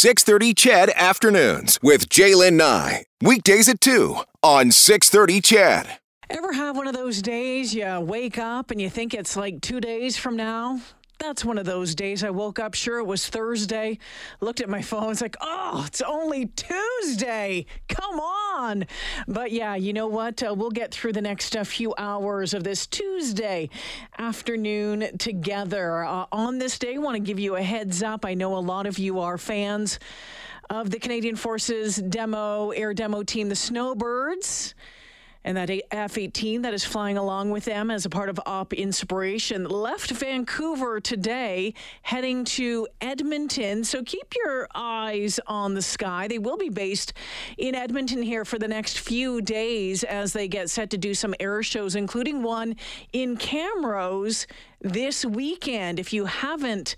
630 CHED Afternoons with Jaylen Nye. Weekdays at 2 on 630 CHED. Ever have one of those days you wake up and you think it's like two days from now? That's one of those days. I woke up, sure, it was Thursday. Looked at my phone. It's like, oh, it's only Tuesday. Come on. But yeah, you know what? Uh, we'll get through the next uh, few hours of this Tuesday afternoon together. Uh, on this day, want to give you a heads up. I know a lot of you are fans of the Canadian Forces demo, air demo team, the Snowbirds and that F 18 that is flying along with them as a part of Op Inspiration left Vancouver today, heading to Edmonton. So keep your eyes on the sky. They will be based in Edmonton here for the next few days as they get set to do some air shows, including one in Camrose this weekend. If you haven't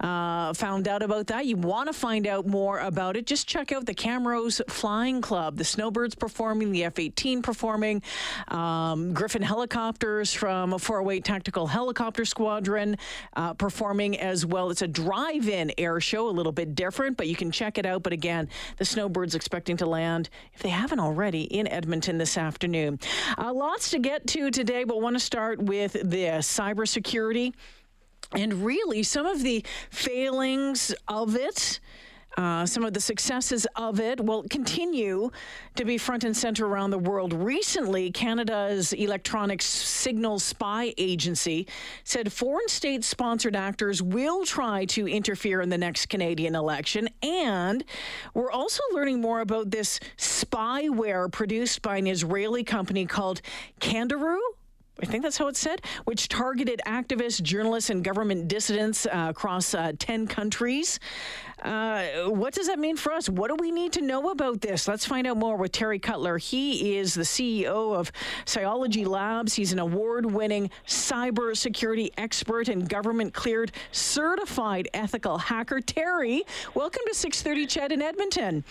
uh, found out about that, you want to find out more about it, just check out the Camrose Flying Club. The Snowbirds performing, the F 18 performing, um, Griffon helicopters from a 408 Tactical Helicopter Squadron uh, performing as well. It's a drive in air show, a little bit different, but you can check it out. But again, the Snowbirds expecting to land, if they haven't already, in Edmonton this afternoon. Uh, lots to get to today, but want to start with this cybersecurity security and really some of the failings of it. Uh, some of the successes of it will continue to be front and center around the world. Recently, Canada's Electronic Signals Spy Agency said foreign state sponsored actors will try to interfere in the next Canadian election. And we're also learning more about this spyware produced by an Israeli company called Candiru. I think that's how it's said, which targeted activists, journalists, and government dissidents uh, across uh, 10 countries. Uh, what does that mean for us? What do we need to know about this? Let's find out more with Terry Cutler. He is the CEO of Cyology Labs. He's an award winning cybersecurity expert and government cleared certified ethical hacker. Terry, welcome to 630 CHED in Edmonton.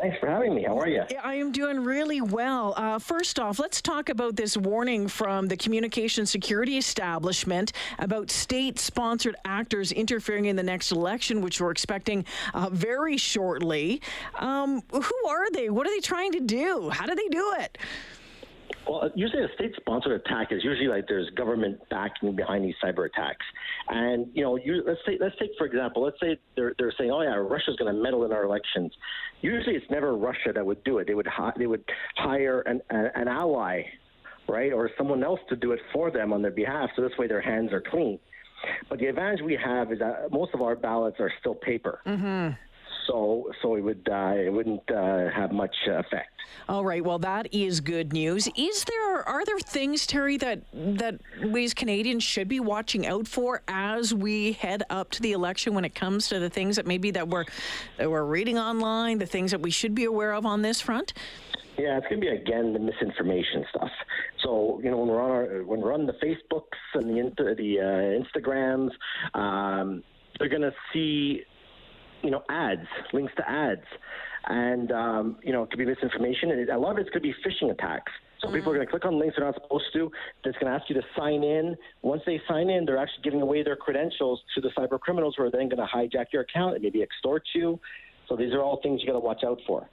Thanks for having me. How are you? I am doing really well. Uh, first off, let's talk about this warning from the Communication Security Establishment about state sponsored actors interfering in the next election, which we're expecting uh, very shortly. Um, who are they? What are they trying to do? How do they do it? Well, usually a state-sponsored attack is usually like there's government backing behind these cyber attacks, and you know, you, let's say let's take for example, let's say they're they're saying, oh yeah, Russia's going to meddle in our elections. Usually, it's never Russia that would do it. They would hi- they would hire an an ally, right, or someone else to do it for them on their behalf, so this way their hands are clean. But the advantage we have is that most of our ballots are still paper. Mm-hmm. So, so it would uh, it wouldn't uh, have much effect. All right. Well, that is good news. Is there are there things, Terry, that that we as Canadians should be watching out for as we head up to the election when it comes to the things that maybe that we're that we're reading online, the things that we should be aware of on this front? Yeah, it's going to be again the misinformation stuff. So you know when we're on our when we're on the Facebooks and the the uh, Instagrams, um, they're going to see you know ads, links to ads, and um, you know it could be misinformation, and a lot of it could be phishing attacks. So people are going to click on links they're not supposed to. That's going to ask you to sign in. Once they sign in, they're actually giving away their credentials to the cyber criminals, who are then going to hijack your account and maybe extort you. So these are all things you got to watch out for.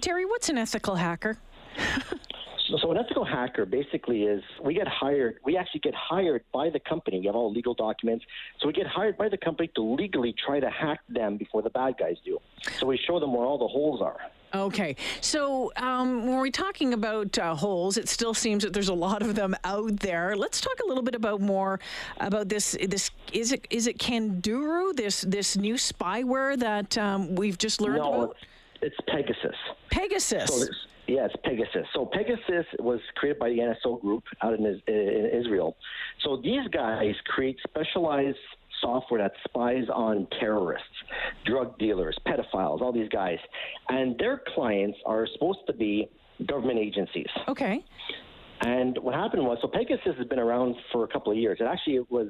Terry, what's an ethical hacker? So, so, an ethical hacker basically is we get hired. We actually get hired by the company. We have all legal documents. So we get hired by the company to legally try to hack them before the bad guys do. So we show them where all the holes are. Okay, so um, when we're talking about uh, holes, it still seems that there's a lot of them out there. Let's talk a little bit about more about this. This is it is it Candiru? This this new spyware that um, we've just learned no, about. It's Pegasus. Pegasus. So Yes, Pegasus. So Pegasus was created by the NSO Group out in, in Israel. So these guys create specialized software that spies on terrorists, drug dealers, pedophiles, all these guys. And their clients are supposed to be government agencies. Okay. And what happened was, so Pegasus has been around for a couple of years. It actually was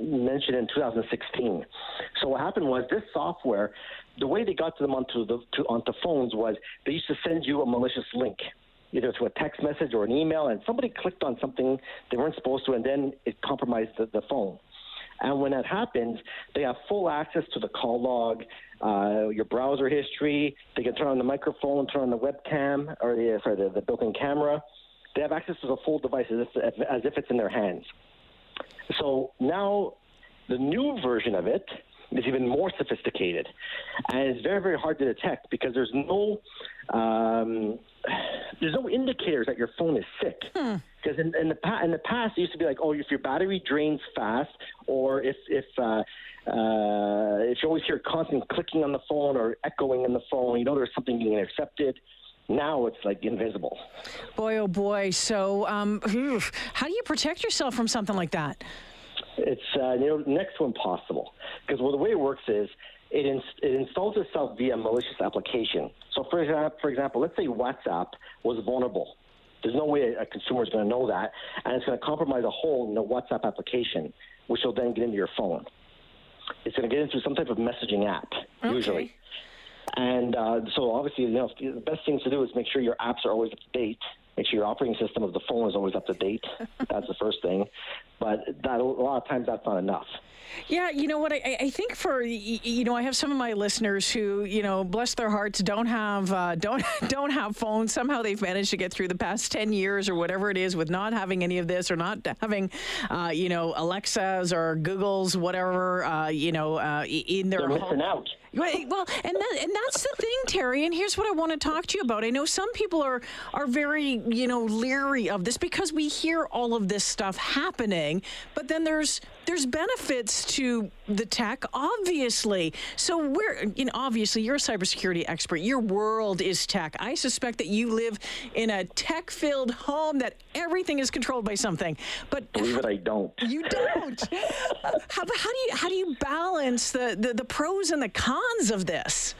mentioned in 2016. So what happened was this software the way they got to them onto the to, onto phones was they used to send you a malicious link either to a text message or an email, and somebody clicked on something they weren't supposed to, and then it compromised the, the phone. And when that happens, they have full access to the call log, uh, your browser history. They can turn on the microphone, turn on the webcam, or the, sorry, the, the built-in camera. They have access to the full device as if, as if it's in their hands. So now the new version of it is even more sophisticated, and it's very very hard to detect because there's no um, there's no indicators that your phone is sick. Because in, in the pa- in the past, it used to be like, oh, if your battery drains fast, or if if uh, uh, if you always hear constant clicking on the phone or echoing in the phone, you know there's something being intercepted. Now it's like invisible. Boy, oh boy. So, um, how do you protect yourself from something like that? It's uh, you know next to impossible because well, the way it works is it, it installs itself via malicious application. So for example, for example, let's say WhatsApp was vulnerable. There's no way a consumer is going to know that, and it's going to compromise a hole in the WhatsApp application, which will then get into your phone. It's going to get into some type of messaging app, usually. And uh, so, obviously, you know, the best thing to do is make sure your apps are always up to date. Make sure your operating system of the phone is always up to date. that's the first thing. But that, a lot of times, that's not enough. Yeah, you know what? I, I think for you know, I have some of my listeners who, you know, bless their hearts, don't have uh, don't don't have phones. Somehow they've managed to get through the past ten years or whatever it is with not having any of this or not having, uh, you know, Alexas or Googles, whatever, uh, you know, uh, in their They're home. missing out. Right. Well, and that, and that's the thing, Terry. And here's what I want to talk to you about. I know some people are are very you know leery of this because we hear all of this stuff happening, but then there's there's benefits to the tech, obviously. So we're you know obviously you're a cybersecurity expert. Your world is tech. I suspect that you live in a tech-filled home that everything is controlled by something. But Believe it, I don't. you don't. how, how do you how do you balance the, the, the pros and the cons of this?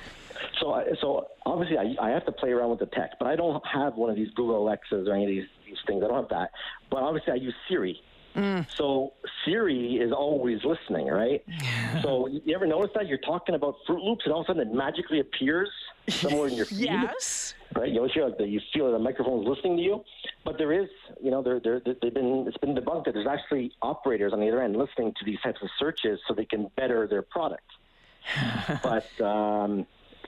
So, I, so obviously, I, I have to play around with the tech, but I don't have one of these Google Alexas or any of these, these things. I don't have that. But obviously, I use Siri. Mm. So Siri is always listening, right? so you ever notice that you're talking about Froot Loops, and all of a sudden it magically appears somewhere in your feed? Yes. Right, you always feel like that you feel that the microphone's listening to you, but there is, you know, there, there, they've been, it's been debunked that there's actually operators on the other end listening to these types of searches so they can better their product. but um,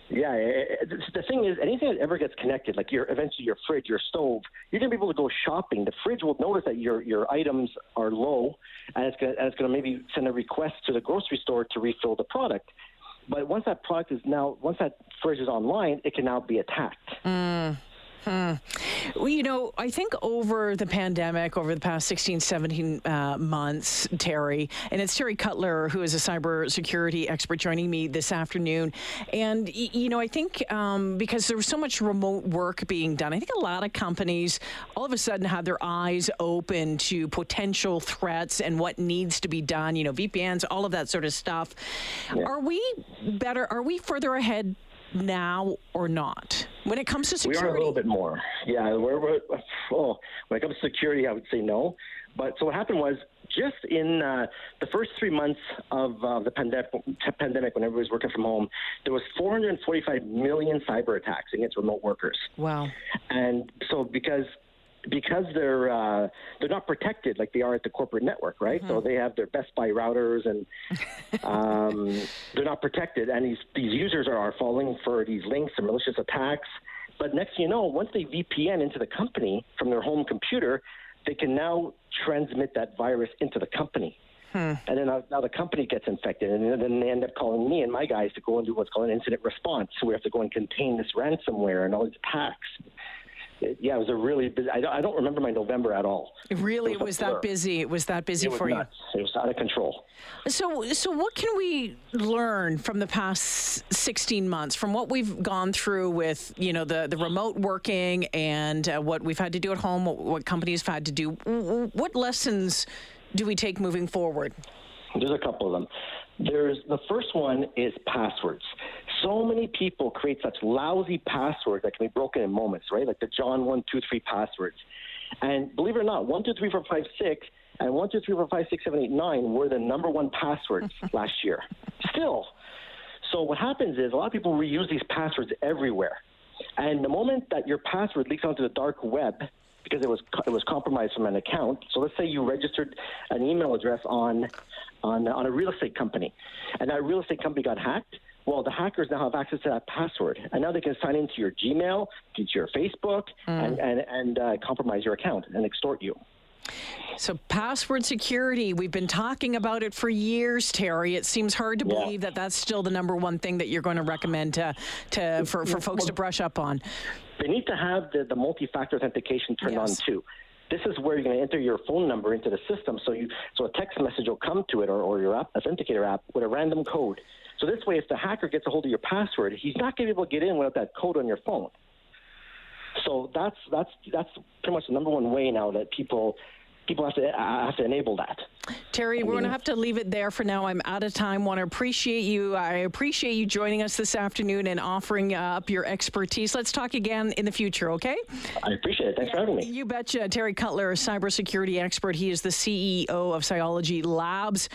yeah, it, it, the thing is, anything that ever gets connected, like your eventually your fridge, your stove, you're gonna be able to go shopping. The fridge will notice that your your items are low, and it's gonna and it's gonna maybe send a request to the grocery store to refill the product. But once that product is now, once that fridge is online, it can now be attacked. Well, you know, I think over the pandemic, over the past 16, 17 uh, months, Terry, and it's Terry Cutler, who is a cybersecurity expert, joining me this afternoon. And, y- you know, I think um, because there was so much remote work being done, I think a lot of companies all of a sudden had their eyes open to potential threats and what needs to be done, you know, VPNs, all of that sort of stuff. Are we better? Are we further ahead now or not when it comes to security? We are a little bit more. Yeah, we're, we're oh, when it comes to security, I would say no. But so what happened was just in uh, the first three months of uh, the pandemic, pandemic, when everybody was working from home, there was 445 million cyber attacks against remote workers. Wow. And so because because they're uh, they're not protected like they are at the corporate network, right? So they have their Best Buy routers and um, they're not protected, and these these users are, are falling for these links and malicious attacks. But next, thing you know, once they VPN into the company from their home computer, they can now transmit that virus into the company. And then now, now the company gets infected, and then they end up calling me and my guys to go and do what's called an incident response. So we have to go and contain this ransomware and all these attacks. It- yeah, it was a really busy. I don't, I don't remember my November at all. Really It was a was blur. that busy. It was that busy It was for nuts. It was out of control. So, so what can we learn from the past 16 months, from what we've gone through with, you know, the, the remote working and uh, what we've had to do at home, what, what companies have had to do? What lessons do we take moving forward? There's a couple of them. There's the first one is passwords. So many people create such lousy passwords that can be broken in moments, right? Like the John one two three passwords. And believe it or not, one two three four five six and one two three four five six seven eight nine were the number one passwords last year. Still. So what happens is a lot of people reuse these passwords everywhere. And the moment that your password leaks onto the dark web, because it was it was compromised from an account. So let's say you registered an email address on on on a real estate company, and that real estate company got hacked. Well, the hackers now have access to that password, and now they can sign into your Gmail, to your Facebook, and and, and uh, compromise your account and extort you. So, password security, we've been talking about it for years, Terry. It seems hard to Yeah. believe that that's still the number one thing that you're going to recommend to, to for, for folks to brush up on. They need to have the, the multi-factor authentication turned Yes. on too. This is where you're going to enter your phone number into the system, so you so a text message will come to it or, or your app, authenticator app with a random code. So this way, if the hacker gets a hold of your password, he's not going to be able to get in without that code on your phone. So that's that's that's pretty much the number one way now that people people have to uh, have to enable that. Terry, we're going to have to leave it there for now. I'm out of time. Want to appreciate you. I appreciate you joining us this afternoon and offering uh, up your expertise. Let's talk again in the future, okay? I appreciate it. Thanks for having me. You betcha. Terry Cutler, a cybersecurity expert. He is the CEO of Cyology Labs.